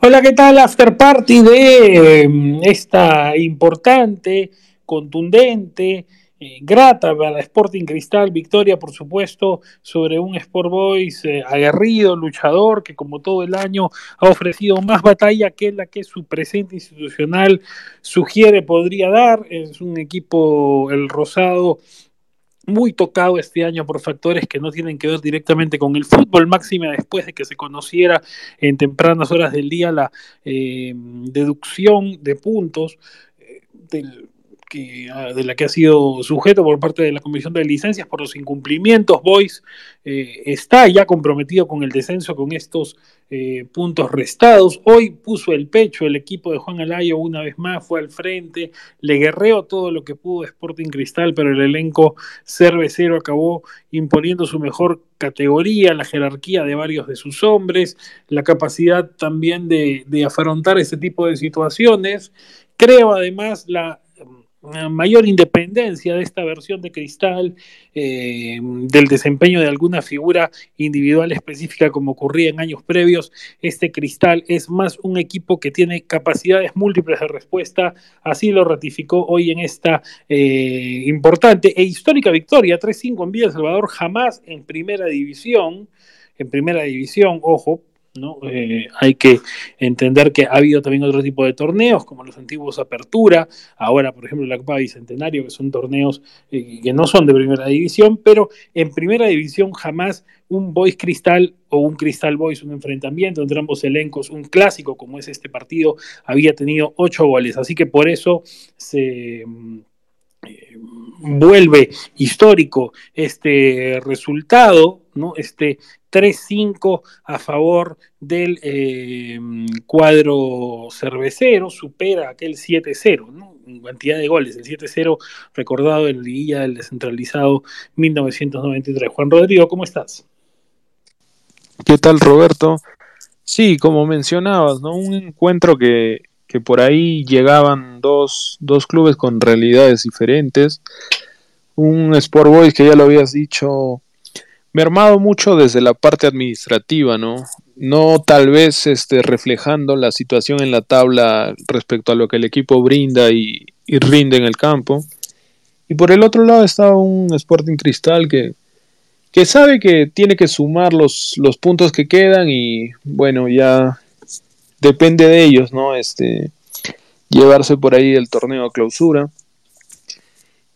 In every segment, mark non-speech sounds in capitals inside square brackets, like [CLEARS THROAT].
Hola, ¿qué tal? After party de mm, esta importante, contundente, eh, grata para Sporting Cristal, victoria por supuesto sobre un Sport Boys eh, aguerrido, luchador, que como todo el año ha ofrecido más batalla que la que su presente institucional sugiere podría dar. Es un equipo, el Rosado, muy tocado este año por factores que no tienen que ver directamente con el fútbol, máxima después de que se conociera en tempranas horas del día la eh, deducción de puntos eh, del Ah, de la que ha sido sujeto por parte de la Comisión de Licencias por los incumplimientos. Boys eh, está ya comprometido con el descenso con estos eh, puntos restados. Hoy puso el pecho el equipo de Juan Alayo una vez más, fue al frente, le guerreó todo lo que pudo Sporting Cristal, pero el elenco cervecero acabó imponiendo su mejor categoría, la jerarquía de varios de sus hombres, la capacidad también de, de afrontar ese tipo de situaciones. Creo además la mayor independencia de esta versión de Cristal, eh, del desempeño de alguna figura individual específica como ocurría en años previos, este Cristal es más un equipo que tiene capacidades múltiples de respuesta, así lo ratificó hoy en esta eh, importante e histórica victoria, 3-5 en Villa Salvador, jamás en primera división, en primera división, ojo, ¿no? Eh, hay que entender que ha habido también otro tipo de torneos, como los antiguos Apertura, ahora, por ejemplo, la Copa Bicentenario, que son torneos eh, que no son de primera división, pero en primera división jamás un Boys Cristal o un Cristal Boys, un enfrentamiento entre ambos elencos, un clásico como es este partido, había tenido ocho goles. Así que por eso se mm, eh, vuelve histórico este resultado, ¿no? Este 3-5 a favor del eh, cuadro cervecero, supera aquel 7-0, ¿no? en cantidad de goles, el 7-0 recordado en día del descentralizado 1993. Juan Rodrigo, ¿cómo estás? ¿Qué tal, Roberto? Sí, como mencionabas, ¿no? Un encuentro que, que por ahí llegaban dos, dos clubes con realidades diferentes. Un Sport Boys que ya lo habías dicho, mermado mucho desde la parte administrativa, ¿no? No tal vez este, reflejando la situación en la tabla respecto a lo que el equipo brinda y, rinde en el campo. Y por el otro lado está un Sporting Cristal que, que sabe que tiene que sumar los, los puntos que quedan y bueno, ya depende de ellos, ¿no? Este, llevarse por ahí el torneo a clausura.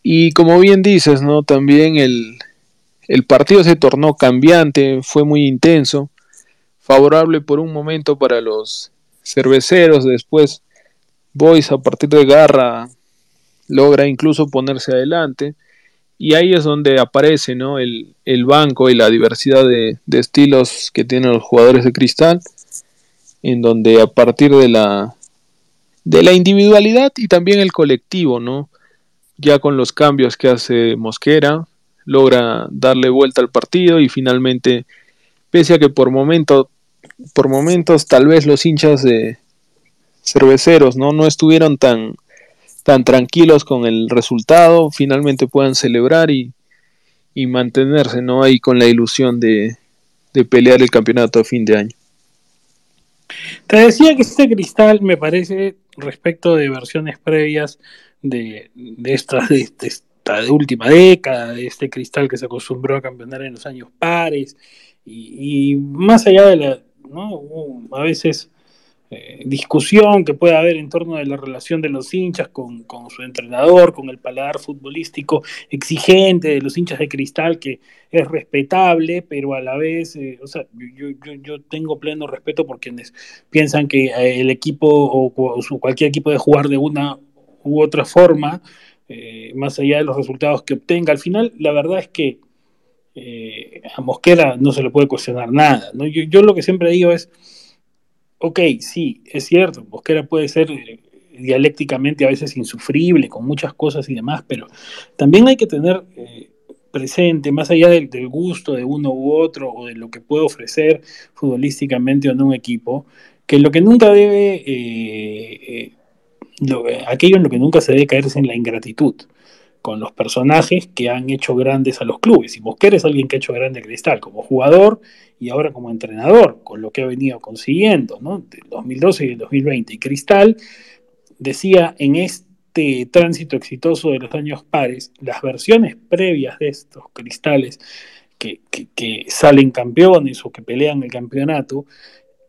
Y como bien dices, ¿no? También el, el partido se tornó cambiante, fue muy intenso, favorable por un momento para los cerveceros, después Boys a partir de garra logra incluso ponerse adelante y ahí es donde aparece ¿no? el, banco y la diversidad de, de, estilos que tienen los jugadores de cristal, en donde a partir de la, de la individualidad y también el colectivo, ¿no? ya con los cambios que hace Mosquera, logra darle vuelta al partido y finalmente, pese a que por, momento, por momentos tal vez los hinchas de cerveceros no, no estuvieron tan, tan tranquilos con el resultado, finalmente puedan celebrar y, y mantenerse ¿no? ahí con la ilusión de, de pelear el campeonato a fin de año. Te decía que este cristal me parece, respecto de versiones previas de, de estas, última década, de este cristal que se acostumbró a campeonar en los años pares, y, más allá de la, ¿no? a veces eh, discusión que puede haber en torno de la relación de los hinchas con, su entrenador, con el paladar futbolístico exigente de los hinchas de cristal, que es respetable, pero a la vez, eh, o sea, yo, yo, tengo pleno respeto por quienes piensan que eh, el equipo o, o cualquier equipo debe jugar de una u otra forma, eh, más allá de los resultados que obtenga. Al final, la verdad es que eh, a Mosquera no se le puede cuestionar nada. Yo, lo que siempre digo es, ok, sí, es cierto, Mosquera puede ser eh, dialécticamente a veces insufrible con muchas cosas y demás, pero también hay que tener presente, más allá del, gusto de uno u otro o de lo que puede ofrecer futbolísticamente o un equipo, que lo que nunca debe aquello en lo que nunca se debe caer es en la ingratitud. con los personajes que han hecho grandes a los clubes. Y Mosquera es alguien que ha hecho grande a Cristal como jugador y ahora como entrenador, con lo que ha venido consiguiendo, ¿no? Del 2012 y el 2020. Y Cristal decía en este tránsito exitoso de los años pares, las versiones previas de estos cristales que, que salen campeones o que pelean el campeonato,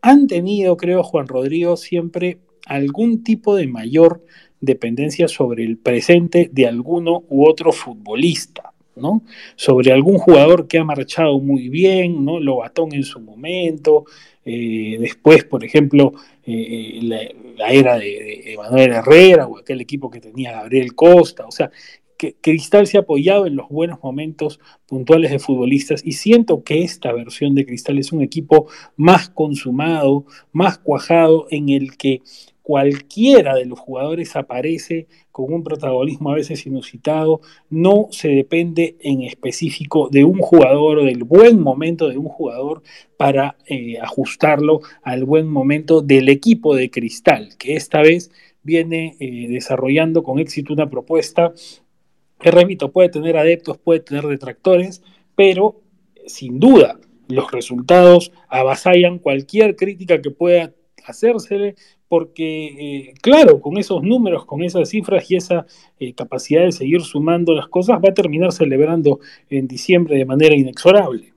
han tenido, creo, Juan Rodrigo, siempre algún tipo de mayor dependencia sobre el presente de alguno u otro futbolista, ¿no? Sobre algún jugador que ha marchado muy bien, ¿no? Lobatón en su momento, eh, después, por ejemplo, eh, la, era de, Emanuel Herrera o aquel equipo que tenía Gabriel Costa, o sea, que Cristal se ha apoyado en los buenos momentos puntuales de futbolistas y siento que esta versión de Cristal es un equipo más consumado, más cuajado, en el que cualquiera de los jugadores aparece con un protagonismo a veces inusitado, no se depende en específico de un jugador o del buen momento de un jugador para eh, ajustarlo al buen momento del equipo de Cristal, que esta vez viene eh, desarrollando con éxito una propuesta que, repito, puede tener adeptos, puede tener detractores, pero sin duda los resultados avasallan cualquier crítica que pueda hacérsele porque, eh, claro, con esos números, con esas cifras y esa eh, capacidad de seguir sumando las cosas, va a terminar celebrando en diciembre de manera inexorable.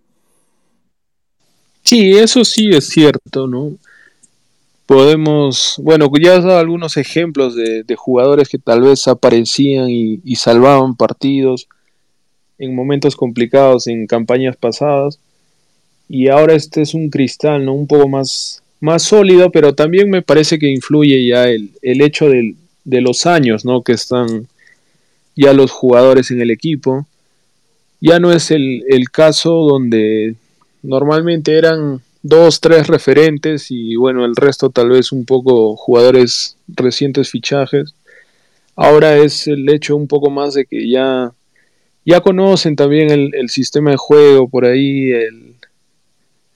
Sí, eso sí es cierto, ¿no? Podemos, bueno, ya has dado algunos ejemplos de, jugadores que tal vez aparecían y, y salvaban partidos en momentos complicados en campañas pasadas. Y ahora este es un cristal, ¿no? Un poco más más sólido, pero también me parece que influye ya el, hecho de los años ¿no? que están ya los jugadores en el equipo. Ya no es el, caso donde normalmente eran dos, tres referentes y bueno, el resto tal vez un poco jugadores recientes fichajes. Ahora es el hecho un poco más de que ya, ya conocen también el, el sistema de juego por ahí, el,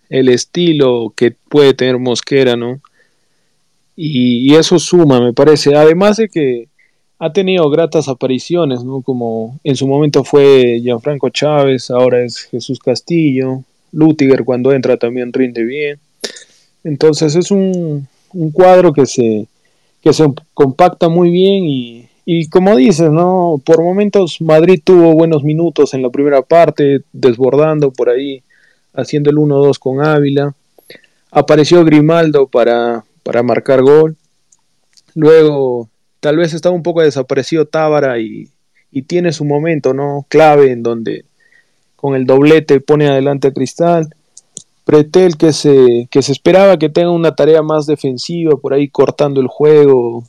el estilo que puede tener Mosquera, ¿no? Y, eso suma, me parece. Además de que ha tenido gratas apariciones, ¿no? Como en su momento fue Gianfranco Chávez, ahora es Jesús Castillo, Lutiger cuando entra también rinde bien. Entonces es un, cuadro que se, que se compacta muy bien y, y como dices, ¿no? Por momentos Madrid tuvo buenos minutos en la primera parte, desbordando por ahí haciendo el 1-2 con Ávila. Apareció Grimaldo para, para marcar gol. Luego, tal vez estaba un poco desaparecido Tábara y, tiene su momento, ¿no? Clave en donde con el doblete pone adelante a Cristal. Pretel que se, que se esperaba que tenga una tarea más defensiva, por ahí cortando el juego,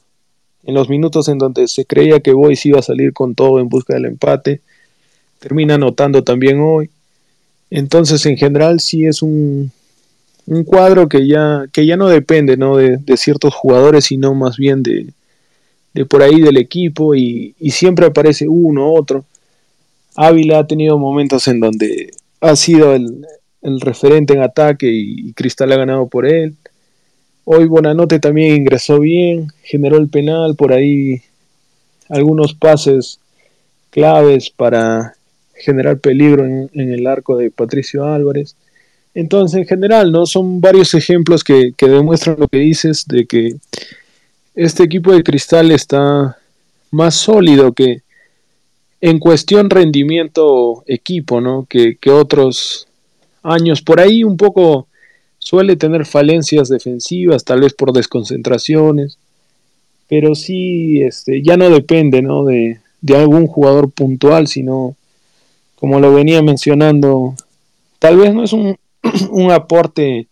en los minutos en donde se creía que Boys iba a salir con todo en busca del empate. Termina anotando también hoy. Entonces, en general, sí es un, un cuadro que ya, que ya no depende ¿no? De, ciertos jugadores, sino más bien de, de por ahí del equipo y, siempre aparece uno, otro. Ávila ha tenido momentos en donde ha sido el, referente en ataque y, Cristal ha ganado por él. Hoy Bonanote también ingresó bien, generó el penal, por ahí algunos pases claves para generar peligro en, el arco de Patricio Álvarez. Entonces, en general, ¿no? Son varios ejemplos que, demuestran lo que dices de que este equipo de cristal está más sólido que en cuestión rendimiento equipo, ¿no? Que, que otros años. Por ahí un poco suele tener falencias defensivas, tal vez por desconcentraciones, pero sí, este, ya no depende, ¿no? De, de algún jugador puntual, sino como lo venía mencionando, tal vez no es un, [CLEARS THROAT] aporte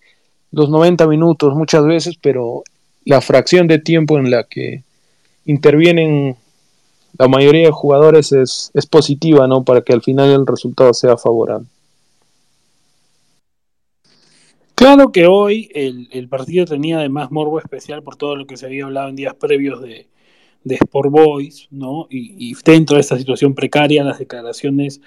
los 90 minutos muchas veces, pero la fracción de tiempo en la que intervienen la mayoría de jugadores es, positiva, ¿no? Para que al final el resultado sea favorable. Claro que hoy el, el, partido tenía además morbo especial por todo lo que se había hablado en días previos de, de Sport Boys, ¿no? Y, y dentro de esta situación precaria, las declaraciones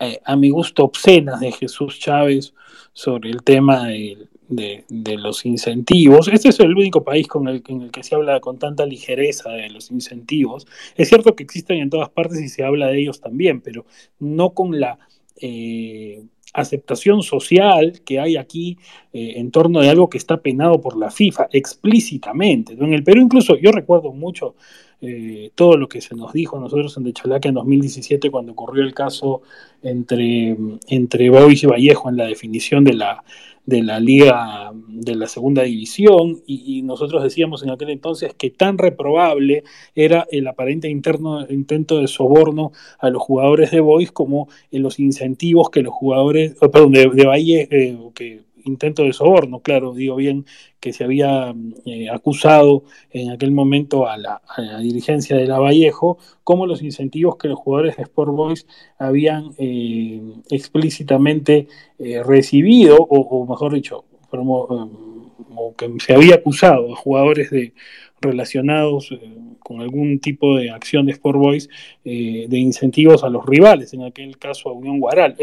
eh, a mi gusto obscenas de Jesús Chávez sobre el tema de, de, los incentivos. Este es el único país con el, en el que se habla con tanta ligereza de los incentivos. Es cierto que existen en todas partes y se habla de ellos también, pero no con la eh, aceptación social que hay aquí eh, en torno de algo que está penado por la FIFA explícitamente. En el Perú incluso yo recuerdo mucho eh, todo lo que se nos dijo a nosotros en Chalaca en 2017 cuando ocurrió el caso entre, entre Bois y Vallejo en la definición de la, de la liga de la segunda división y, nosotros decíamos en aquel entonces que tan reprobable era el aparente interno, intento de soborno a los jugadores de Boys como en los incentivos que los jugadores, perdón, de, de Valle, eh, que intento de soborno, claro, digo bien que se había eh, acusado en aquel momento a la, dirigencia de la Vallejo, como los incentivos que los jugadores de Sport Boys habían eh, explícitamente eh, recibido, o, mejor dicho, o que se había acusado a jugadores de, relacionados con algún tipo de acción de Sport Boys de incentivos a los rivales, en aquel caso a Unión Guaral.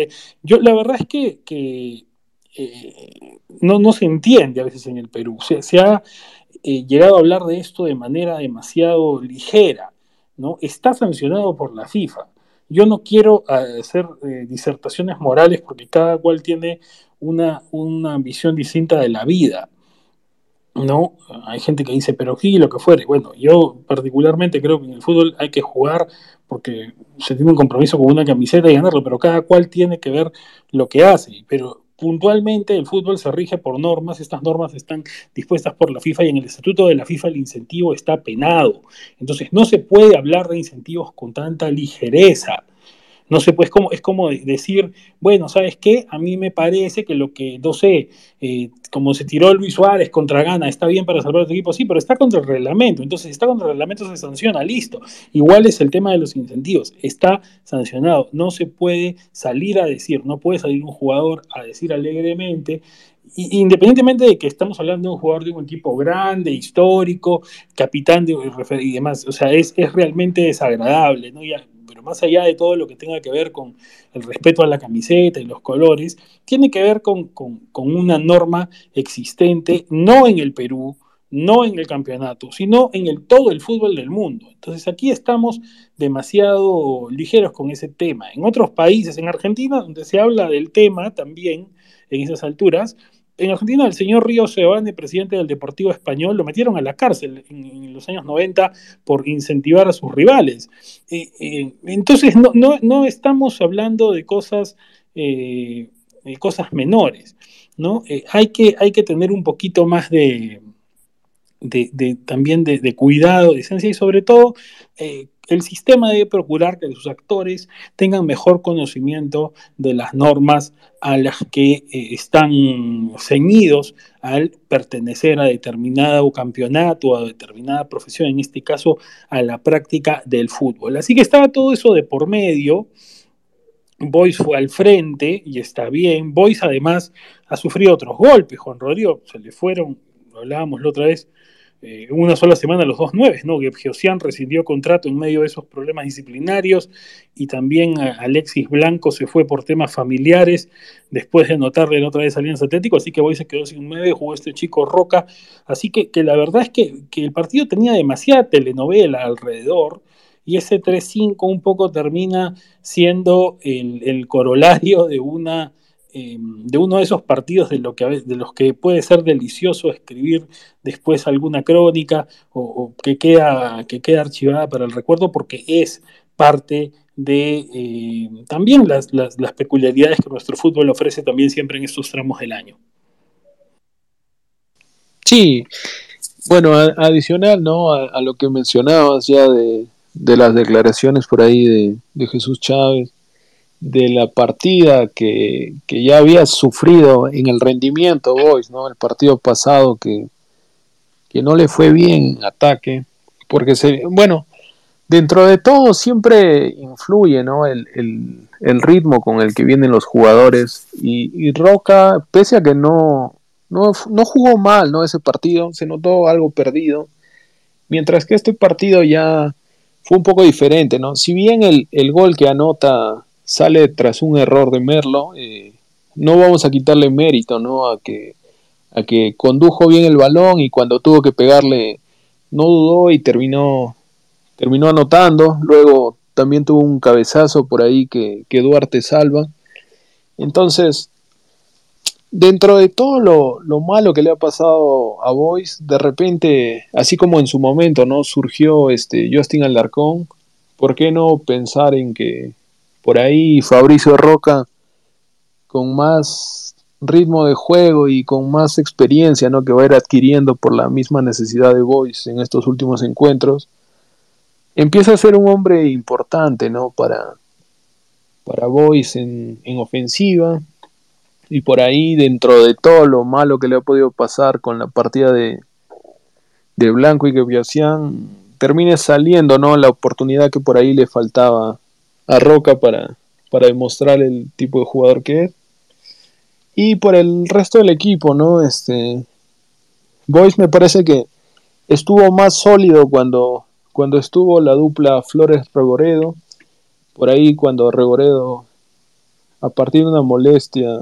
yo la verdad es que eh, no, no se entiende a veces en el Perú. Se, ha eh, llegado a hablar de esto de manera demasiado ligera, ¿no? Está sancionado por la FIFA. Yo no quiero eh, hacer disertaciones morales porque cada cual tiene una, una visión distinta de la vida. ¿no? Hay gente que dice, pero sí, lo que fuere. Bueno, yo particularmente creo que en el fútbol hay que jugar porque se tiene un compromiso con una camiseta y ganarlo, pero cada cual tiene que ver lo que hace. Pero puntualmente el fútbol se rige por normas, estas normas están dispuestas por la FIFA y en el estatuto de la FIFA el incentivo está penado. Entonces no se puede hablar de incentivos con tanta ligereza. No sé, pues como, es como decir, bueno, ¿sabes qué? A mí me parece que lo que, no sé, eh, como se tiró Luis Suárez contra Gana, está bien para salvar a tu equipo, sí, pero está contra el reglamento. Entonces, si está contra el reglamento, se sanciona, listo. Igual es el tema de los incentivos, está sancionado. No se puede salir a decir, no puede salir un jugador a decir alegremente independientemente de que estamos hablando de un jugador de un equipo grande, histórico, capitán de, y demás, o sea, es, es realmente desagradable, ¿no? Ya, más allá de todo lo que tenga que ver con el respeto a la camiseta y los colores, tiene que ver con, una norma existente, no en el Perú, no en el campeonato, sino en el, todo el fútbol del mundo. Entonces aquí estamos demasiado ligeros con ese tema. En otros países, en Argentina, donde se habla del tema también en esas alturas, en Argentina, el señor Río Sebane, presidente del Deportivo Español, lo metieron a la cárcel en, los años 90 por incentivar a sus rivales. Eh, eh, entonces, no, estamos hablando de cosas, eh, menores. hay que tener un poquito más de, también de, cuidado, de esencia y sobre todo el sistema debe procurar que sus actores tengan mejor conocimiento de las normas a las que eh, están ceñidos al pertenecer a determinado campeonato a determinada profesión, en este caso a la práctica del fútbol. Así que estaba todo eso de por medio. Boyce fue al frente y está bien. Boyce además ha sufrido otros golpes. Juan Rodrigo se le fueron, lo hablábamos la otra vez, eh, una sola semana los dos nueve, ¿no? Geosian rescindió contrato en medio de esos problemas disciplinarios y también Alexis Blanco se fue por temas familiares después de anotarle la otra vez Alianza Atlético, así que hoy se quedó sin nueve, jugó este chico Roca, así que, que la verdad es que, que, el partido tenía demasiada telenovela alrededor y ese 3-5 un poco termina siendo el corolario de una eh, de uno de esos partidos de, lo que, de los que puede ser delicioso escribir después alguna crónica o, que, queda, que queda archivada para el recuerdo porque es parte de eh, también las, peculiaridades que nuestro fútbol ofrece también siempre en estos tramos del año. Sí, bueno, adicional ¿no? A, lo que mencionabas ya de, las declaraciones por ahí de, de Jesús Chávez, de la partida que, ya había sufrido en el rendimiento Boys, ¿no? El partido pasado que, que no le fue bien en ataque, porque se, bueno, dentro de todo siempre influye, ¿no? El, ritmo con el que vienen los jugadores y, Roca, pese a que no, no, jugó mal, ¿no? Ese partido, se notó algo perdido, mientras que este partido ya fue un poco diferente, ¿no? Si bien el, el gol que anota sale tras un error de Merlo. Eh, no vamos a quitarle mérito ¿no? a, que, a que condujo bien el balón y cuando tuvo que pegarle no dudó y terminó, terminó anotando. Luego también tuvo un cabezazo por ahí que, que Duarte salva. Entonces, dentro de todo lo, malo que le ha pasado a Boyce, de repente, así como en su momento, ¿no? Surgió este Justin Alarcón, ¿por qué no pensar en que por ahí Fabricio Roca, con más ritmo de juego y con más experiencia, ¿no? Que va a ir adquiriendo por la misma necesidad de Boyce en estos últimos encuentros, empieza a ser un hombre importante, ¿no? Para, para Boyce en, en ofensiva, y por ahí dentro de todo lo malo que le ha podido pasar con la partida de, de Blanco y que termine saliendo no la oportunidad que por ahí le faltaba a Roca para, para demostrar el tipo de jugador que es. Y por el resto del equipo no este Boyce me parece que estuvo más sólido cuando cuando estuvo la dupla Flores Regoredo. Por ahí cuando Regoredo a partir de una molestia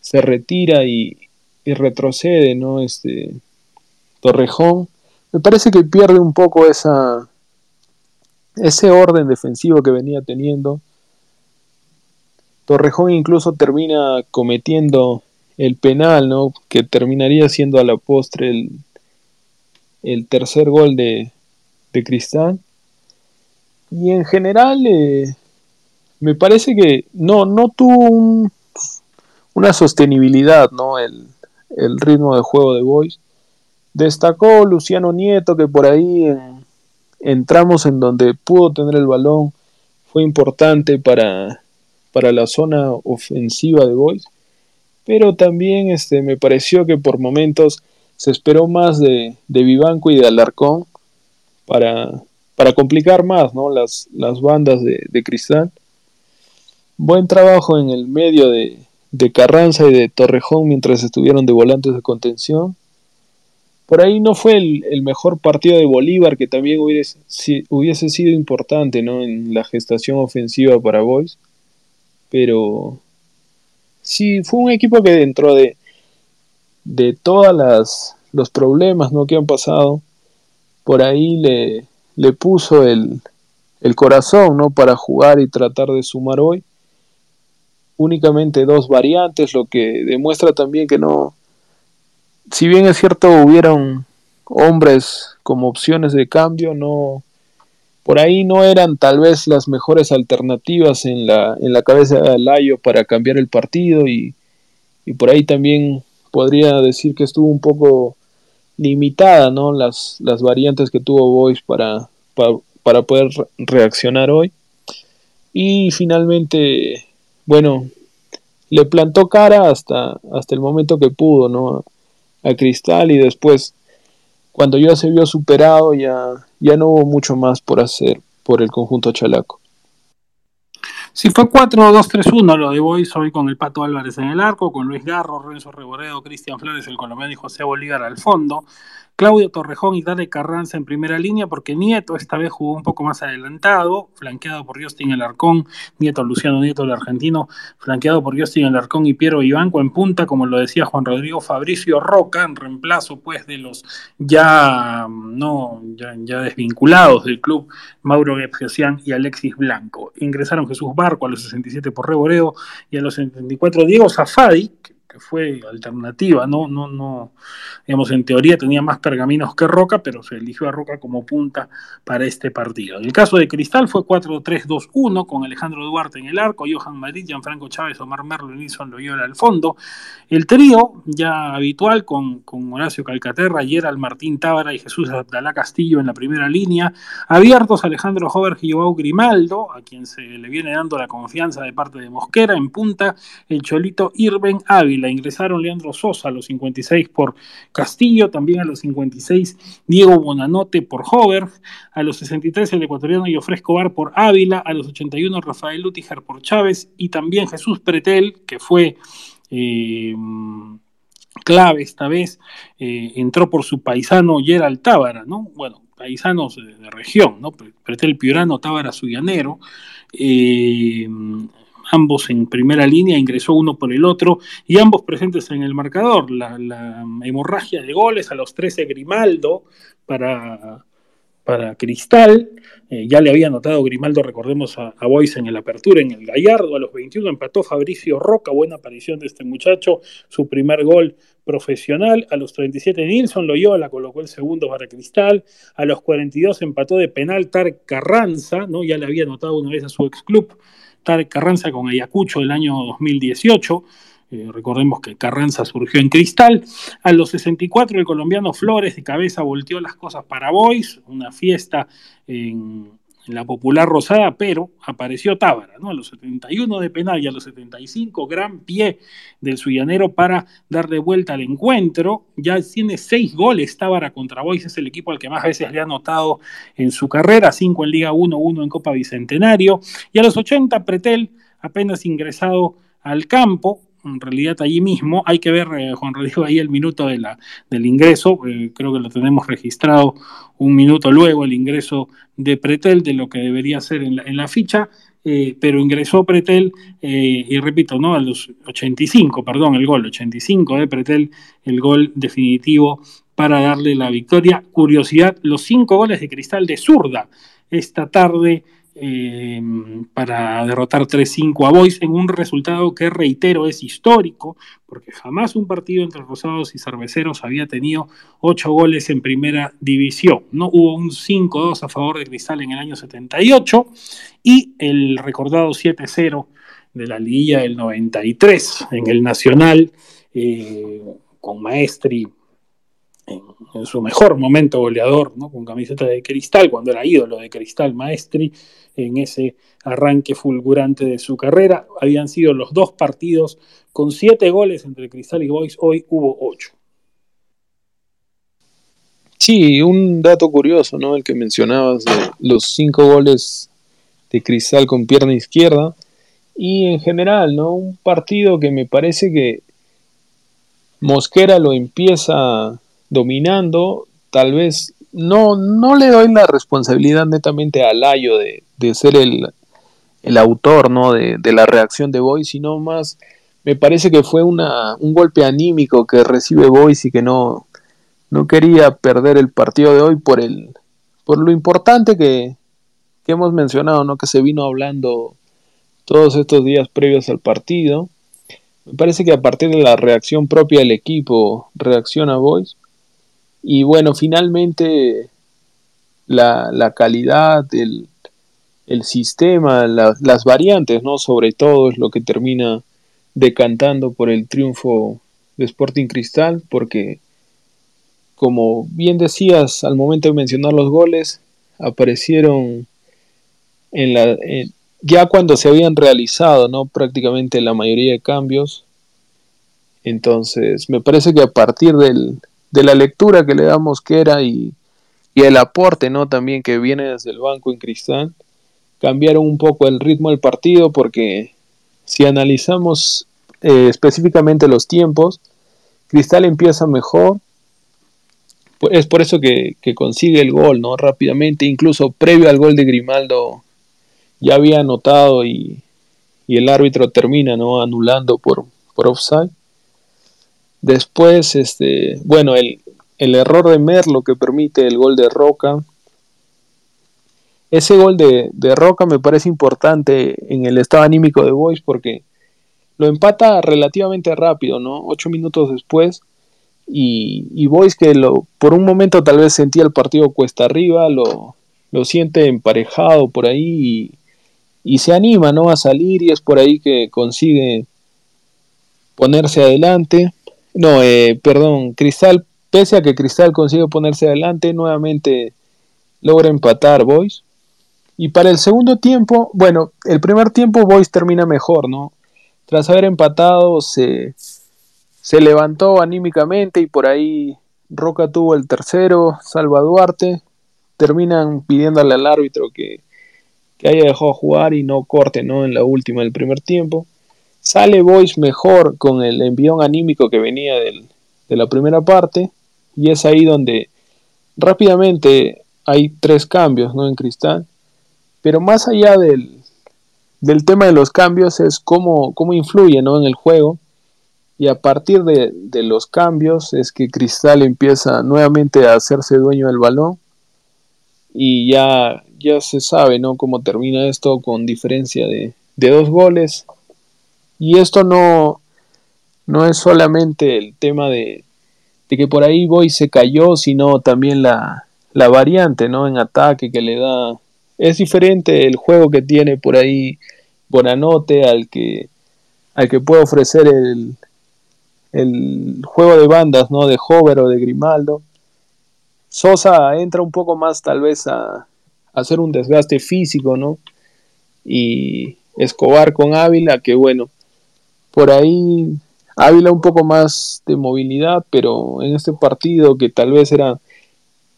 se retira y, retrocede, ¿no? Este Torrejón, me parece que pierde un poco esa ese orden defensivo que venía teniendo. Torrejón incluso termina cometiendo el penal, ¿no? Que terminaría siendo a la postre el, el tercer gol de, de Cristal. Y en general eh, me parece que no, no tuvo un, una sostenibilidad, ¿no? El, ritmo de juego de Boys. Destacó Luciano Nieto, que por ahí entramos en donde pudo tener el balón, fue importante para, para la zona ofensiva de Boys. Pero también este, me pareció que por momentos se esperó más de, de Vivanco y de Alarcón para, para complicar más ¿no? las, las bandas de, de Cristal. Buen trabajo en el medio de, de Carranza y de Torrejón mientras estuvieron de volantes de contención. Por ahí no fue el, mejor partido de Bolívar, que también hubiese, hubiese sido importante ¿no? en la gestación ofensiva para Boys. Pero sí, fue un equipo que dentro de, de todos los problemas ¿no? que han pasado, por ahí le, le puso el, el corazón ¿no? para jugar y tratar de sumar hoy únicamente dos variantes, lo que demuestra también que no, si bien es cierto hubieron hombres como opciones de cambio, no, por ahí no eran tal vez las mejores alternativas en la, en la cabeza de Layo para cambiar el partido y, y por ahí también podría decir que estuvo un poco limitada ¿no? las, las variantes que tuvo Boyce para, para, para poder reaccionar hoy. Y finalmente bueno, le plantó cara hasta, hasta el momento que pudo, ¿no? A Cristal y después, cuando ya se vio superado, ya, ya no hubo mucho más por hacer por el conjunto chalaco. Sí, fue 4-2-3-1 lo de Boys hoy con el Pato Álvarez en el arco, con Luis Garro, Renzo Reboredo, Cristian Flores, el colombiano y José Bolívar al fondo. Claudio Torrejón y Dale Carranza en primera línea, porque Nieto esta vez jugó un poco más adelantado, flanqueado por Justin Alarcón, Nieto Luciano Nieto, el argentino, flanqueado por Justin Alarcón y Piero Ibanco en punta, como lo decía Juan Rodrigo Fabricio Roca, en reemplazo pues de los ya no ya, desvinculados del club Mauro Gepsian y Alexis Blanco. Ingresaron Jesús Barco a los 67 por Reboreo y a los 74 Diego Zafadi, fue alternativa, no, no, no, digamos, en teoría tenía más pergaminos que Roca, pero se eligió a Roca como punta para este partido. En el caso de Cristal fue 4-3-2-1 con Alejandro Duarte en el arco, Johan Madrid, Gianfranco Chávez, Omar Merlo y Nilson Loyola al fondo. El trío ya habitual con, con Horacio Calcaterra, Gerald Martín Tábara y Jesús Abdalá Castillo en la primera línea, abiertos Alejandro Hover y Joao Grimaldo, a quien se le viene dando la confianza de parte de Mosquera, en punta el Cholito Irben Ávila. Ingresaron Leandro Sosa a los 56 por Castillo, también a los 56 Diego Bonanote por Hover, a los 63 el ecuatoriano Yofre Bar por Ávila, a los 81 Rafael Lutiger por Chávez y también Jesús Pretel, que fue eh, clave esta vez, eh, entró por su paisano Gerald Tábara, ¿no? Bueno, paisanos de, región, ¿no? Pretel Piurano, Tábara Suyanero. Eh, ambos en primera línea, ingresó uno por el otro y ambos presentes en el marcador. La, hemorragia de goles a los 13 Grimaldo para para Cristal. Eh, ya le había anotado Grimaldo, recordemos a, a Boyce en el apertura, en el Gallardo. A los 21 empató Fabricio Roca, buena aparición de este muchacho, su primer gol profesional. A los 37 Nilson Loyola colocó el segundo para Cristal. A los 42 empató de penal Tarek Carranza, ¿no? ya le había anotado una vez a su ex club. Tarek Carranza con Ayacucho el año 2018. Eh, recordemos que Carranza surgió en Cristal. A los 64 el colombiano Flores de cabeza volteó las cosas para Boys, una fiesta en, la popular Rosada, pero apareció Tábara, ¿no? A los 71 de penal y a los 75, gran pie del Suyanero para darle vuelta al encuentro. Ya tiene seis goles Tábara contra Boys, es el equipo al que más veces le ha anotado en su carrera, cinco en Liga 1, uno en Copa Bicentenario. Y a los 80, Pretel, apenas ingresado al campo, en realidad allí mismo. Hay que ver, eh, Juan Rodrigo, ahí el minuto de la, del ingreso. Eh, creo que lo tenemos registrado un minuto luego, el ingreso de Pretel, de lo que debería ser en la, en la ficha. Eh, pero ingresó Pretel, y repito, ¿no? A los 85, perdón, el gol, 85 de Pretel, el gol definitivo para darle la victoria. Curiosidad, los cinco goles de Cristal de zurda esta tarde eh, para derrotar 3-5 a Boys en un resultado que, reitero, es histórico, porque jamás un partido entre Rosados y Cerveceros había tenido 8 goles en primera división. No hubo un 5-2 a favor de Cristal en el año 78 y el recordado 7-0 de la liguilla del 93 en el Nacional eh, con Maestri en, su mejor momento goleador, ¿no? con camiseta de cristal, cuando era ídolo de cristal Maestri, en ese arranque fulgurante de su carrera. Habían sido los dos partidos con siete goles entre Cristal y Boys, hoy hubo ocho. Sí, un dato curioso, ¿no? El que mencionabas de los cinco goles de Cristal con pierna izquierda. Y en general, ¿no? Un partido que me parece que Mosquera lo empieza dominando, tal vez no, no le doy la responsabilidad netamente a Layo de, ser el, autor ¿no? de, la reacción de Boyce, sino más me parece que fue una, un golpe anímico que recibe Boyce y que no, no quería perder el partido de hoy por, el, por lo importante que, que hemos mencionado, ¿no? que se vino hablando todos estos días previos al partido. Me parece que a partir de la reacción propia del equipo reacciona Boyce y bueno, finalmente la, calidad, el, el sistema, las variantes, ¿no? Sobre todo es lo que termina decantando por el triunfo de Sporting Cristal, porque como bien decías al momento de mencionar los goles, aparecieron en la, ya cuando se habían realizado ¿no? prácticamente la mayoría de cambios. Entonces, me parece que a partir del, de la lectura que le damos que era y, el aporte ¿no? también que viene desde el banco en Cristal, cambiaron un poco el ritmo del partido porque si analizamos eh, específicamente los tiempos, Cristal empieza mejor, es por eso que, consigue el gol ¿no? rápidamente, incluso previo al gol de Grimaldo ya había anotado y, y el árbitro termina ¿no? anulando por, por offside. Después, este, bueno, el, error de Merlo que permite el gol de Roca. Ese gol de, Roca me parece importante en el estado anímico de Boys porque lo empata relativamente rápido, ¿no? Ocho minutos después. Y, y Boys que lo, por un momento tal vez sentía el partido cuesta arriba, lo, lo siente emparejado por ahí y, y, se anima, ¿no? A salir y es por ahí que consigue ponerse adelante. No, eh, perdón, Cristal, pese a que Cristal consigue ponerse adelante, nuevamente logra empatar Boys. Y para el segundo tiempo, bueno, el primer tiempo Boys termina mejor, ¿no? Tras haber empatado, se, se levantó anímicamente y por ahí Roca tuvo el tercero, Salva Duarte. Terminan pidiéndole al árbitro que, que haya dejado jugar y no corte, ¿no? En la última del primer tiempo. Sale Boys mejor con el envión anímico que venía de la primera parte y es ahí donde rápidamente hay tres cambios ¿no? en Cristal. Pero más allá del, del tema de los cambios es cómo, cómo influye ¿no? en el juego. Y a partir de, de, los cambios es que Cristal empieza nuevamente a hacerse dueño del balón. Y ya, ya se sabe ¿no? cómo termina esto con diferencia de, de dos goles. Y esto no, no es solamente el tema de, de que por ahí Boy se cayó, sino también la, la variante ¿no? en ataque que le da es diferente el juego que tiene por ahí Bonanote al que, al que puede ofrecer el, el juego de bandas ¿no? de Hover o de Grimaldo. Sosa entra un poco más tal vez a, hacer un desgaste físico, ¿no? Y Escobar con Ávila, que bueno, por ahí Ávila un poco más de movilidad, pero en este partido que tal vez era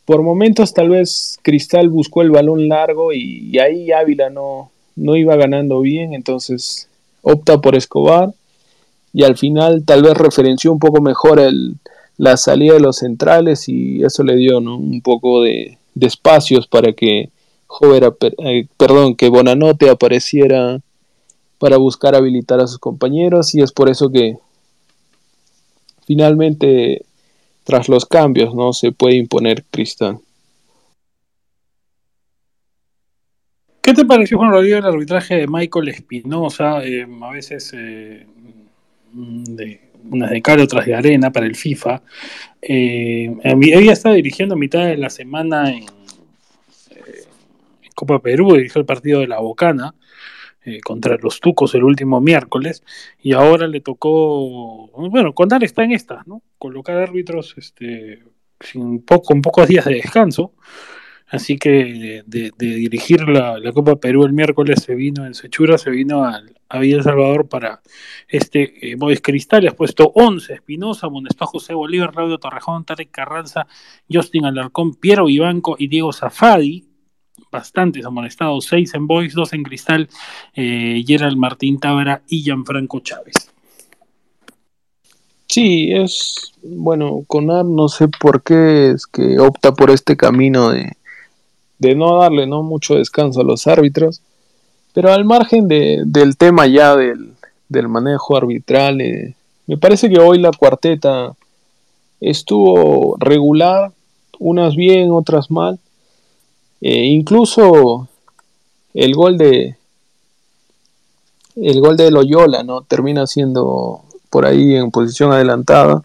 por momentos tal vez Cristal buscó el balón largo y, ahí Ávila no, no iba ganando bien, entonces opta por Escobar y al final tal vez referenció un poco mejor el, la salida de los centrales y eso le dio un poco de, espacios para que Jover, eh, perdón, que Bonanote apareciera para buscar habilitar a sus compañeros y es por eso que finalmente tras los cambios, ¿no? Se puede imponer Cristal. ¿Qué te pareció, Juan Rodríguez, el arbitraje de Michael Espinosa? Eh, a veces eh, de, unas de cara, otras de arena para el FIFA. Eh, ella estaba dirigiendo a mitad de la semana eh, en Copa Perú, dirigió el partido de la Bocana. Eh, contra los Tucos el último miércoles y ahora le tocó, bueno, Condal está en esta, ¿no? Colocar árbitros este, sin con pocos días de descanso. Así que de, dirigir la, Copa Perú el miércoles se vino en Sechura, se vino al, a Villa Salvador para este eh, Cristal. Ha puesto 11, Espinosa, Monespa, José Bolívar, Claudio Torrejón, Tarek Carranza, Justin Alarcón, Piero Ibanco y Diego Zafadi bastantes amonestados, seis en Boys, dos en Cristal, eh, Gerald Martín Tábara y Gianfranco Chávez. Sí, es bueno, Conar no sé por qué es que opta por este camino de, de no darle no mucho descanso a los árbitros, pero al margen de, del tema ya del, del manejo arbitral, eh, me parece que hoy la cuarteta estuvo regular, unas bien, otras mal, eh, incluso el gol de el gol de Loyola, ¿no? Termina siendo por ahí en posición adelantada.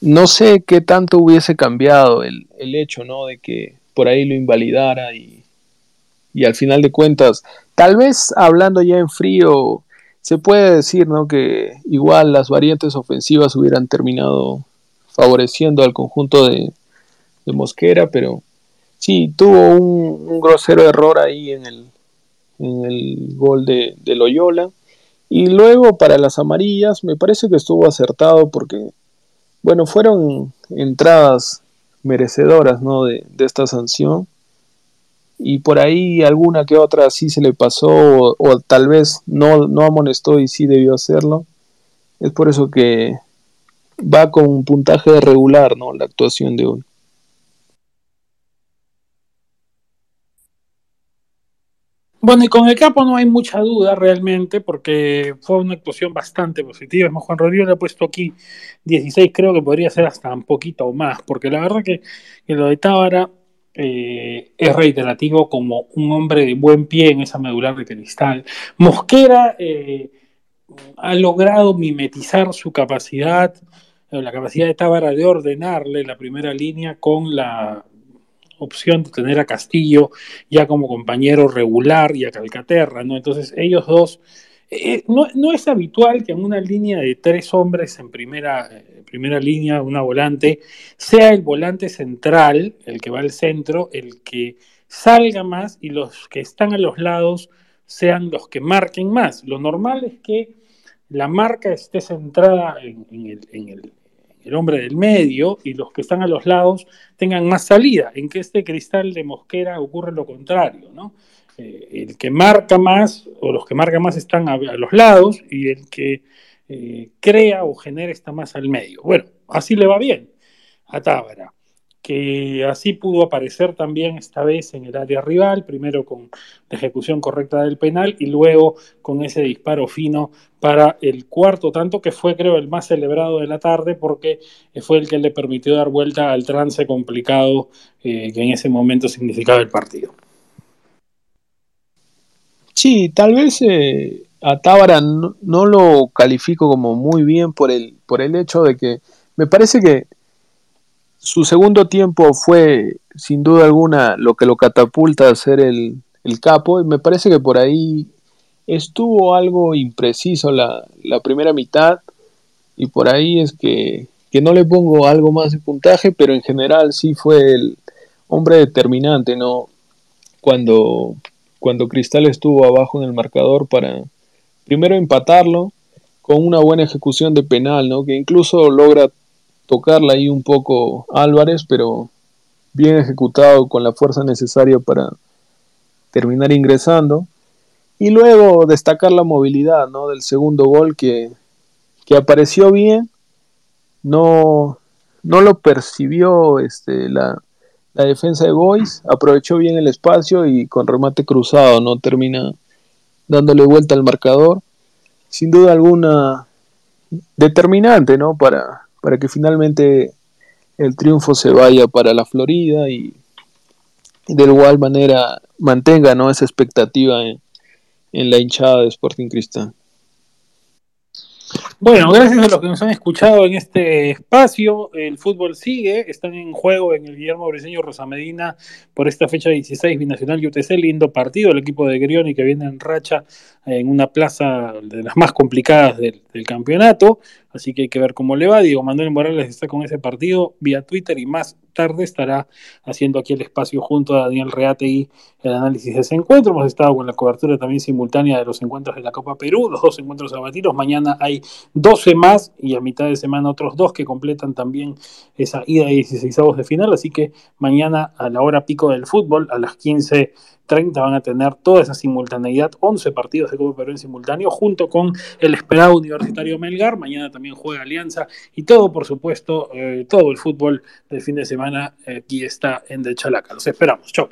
No sé qué tanto hubiese cambiado el, hecho, ¿no? De que por ahí lo invalidara y, y al final de cuentas, tal vez hablando ya en frío, se puede decir, ¿no? Que igual las variantes ofensivas hubieran terminado favoreciendo al conjunto de, de Mosquera, pero Sí, tuvo un, grosero error ahí en el, en el gol de, Loyola. Y luego para las amarillas me parece que estuvo acertado porque, bueno, fueron entradas merecedoras ¿no? de, esta sanción. Y por ahí alguna que otra sí se le pasó o, tal vez no, no amonestó y sí debió hacerlo. Es por eso que va con un puntaje regular ¿no? la actuación de hoy. Bueno, y con el capo no hay mucha duda realmente, porque fue una actuación bastante positiva. Es más, Juan Rodríguez le ha puesto aquí 16, creo que podría ser hasta un poquito más, porque la verdad que, lo de Tábara eh, es reiterativo como un hombre de buen pie en esa medular de cristal. Mosquera eh, ha logrado mimetizar su capacidad, eh, la capacidad de Tábara de ordenarle la primera línea con la opción de tener a Castillo ya como compañero regular y a Calcaterra, ¿no? Entonces ellos dos, eh, no, es habitual que en una línea de tres hombres en primera, eh, primera línea, una volante, sea el volante central, el que va al centro, el que salga más y los que están a los lados sean los que marquen más. Lo normal es que la marca esté centrada en, el, el hombre del medio y los que están a los lados tengan más salida. En que este cristal de Mosquera ocurre lo contrario, ¿no? Eh, el que marca más o los que marcan más están a, los lados y el que eh, crea o genera está más al medio. Bueno, así le va bien a Tábara, que así pudo aparecer también esta vez en el área rival, primero con la ejecución correcta del penal y luego con ese disparo fino para el cuarto tanto, que fue creo el más celebrado de la tarde porque fue el que le permitió dar vuelta al trance complicado eh, que en ese momento significaba el partido. Sí, tal vez eh, a Tábara no, no, lo califico como muy bien por el, por el hecho de que me parece que su segundo tiempo fue sin duda alguna lo que lo catapulta a ser el, capo y me parece que por ahí estuvo algo impreciso la, primera mitad y por ahí es que, que, no le pongo algo más de puntaje, pero en general sí fue el hombre determinante, ¿no? Cuando, cuando Cristal estuvo abajo en el marcador para primero empatarlo con una buena ejecución de penal, ¿no? Que incluso logra tocarla ahí un poco Álvarez, pero bien ejecutado con la fuerza necesaria para terminar ingresando. Y luego destacar la movilidad ¿no? del segundo gol que, que apareció bien, no, no lo percibió este, la, la defensa de Boys, aprovechó bien el espacio y con remate cruzado no termina dándole vuelta al marcador. Sin duda alguna determinante ¿no? para, para que finalmente el triunfo se vaya para la Florida y, de igual manera mantenga ¿no? esa expectativa en, la hinchada de Sporting Cristal. Bueno, gracias a los que nos han escuchado en este espacio. El fútbol sigue, están en juego en el Guillermo Briseño Rosamedina por esta fecha 16 binacional y UTC. Lindo partido, el equipo de Grioni que viene en racha en una plaza de las más complicadas del, campeonato. Así que hay que ver cómo le va. Diego Manuel Morales está con ese partido vía Twitter y más tarde estará haciendo aquí el espacio junto a Daniel Reate y el análisis de ese encuentro. Hemos estado con la cobertura también simultánea de los encuentros de la Copa Perú, los dos encuentros abatidos. Mañana hay 12 más y a mitad de semana otros dos que completan también esa ida de 16 de final. Así que mañana a la hora pico del fútbol, a las 15 30 van a tener toda esa simultaneidad, 11 partidos de Copa Perú en simultáneo, junto con el esperado Universitario Melgar. Mañana también juega Alianza y todo, por supuesto, eh, todo el fútbol del fin de semana eh, aquí está en De Chalaca. Los esperamos. Chau.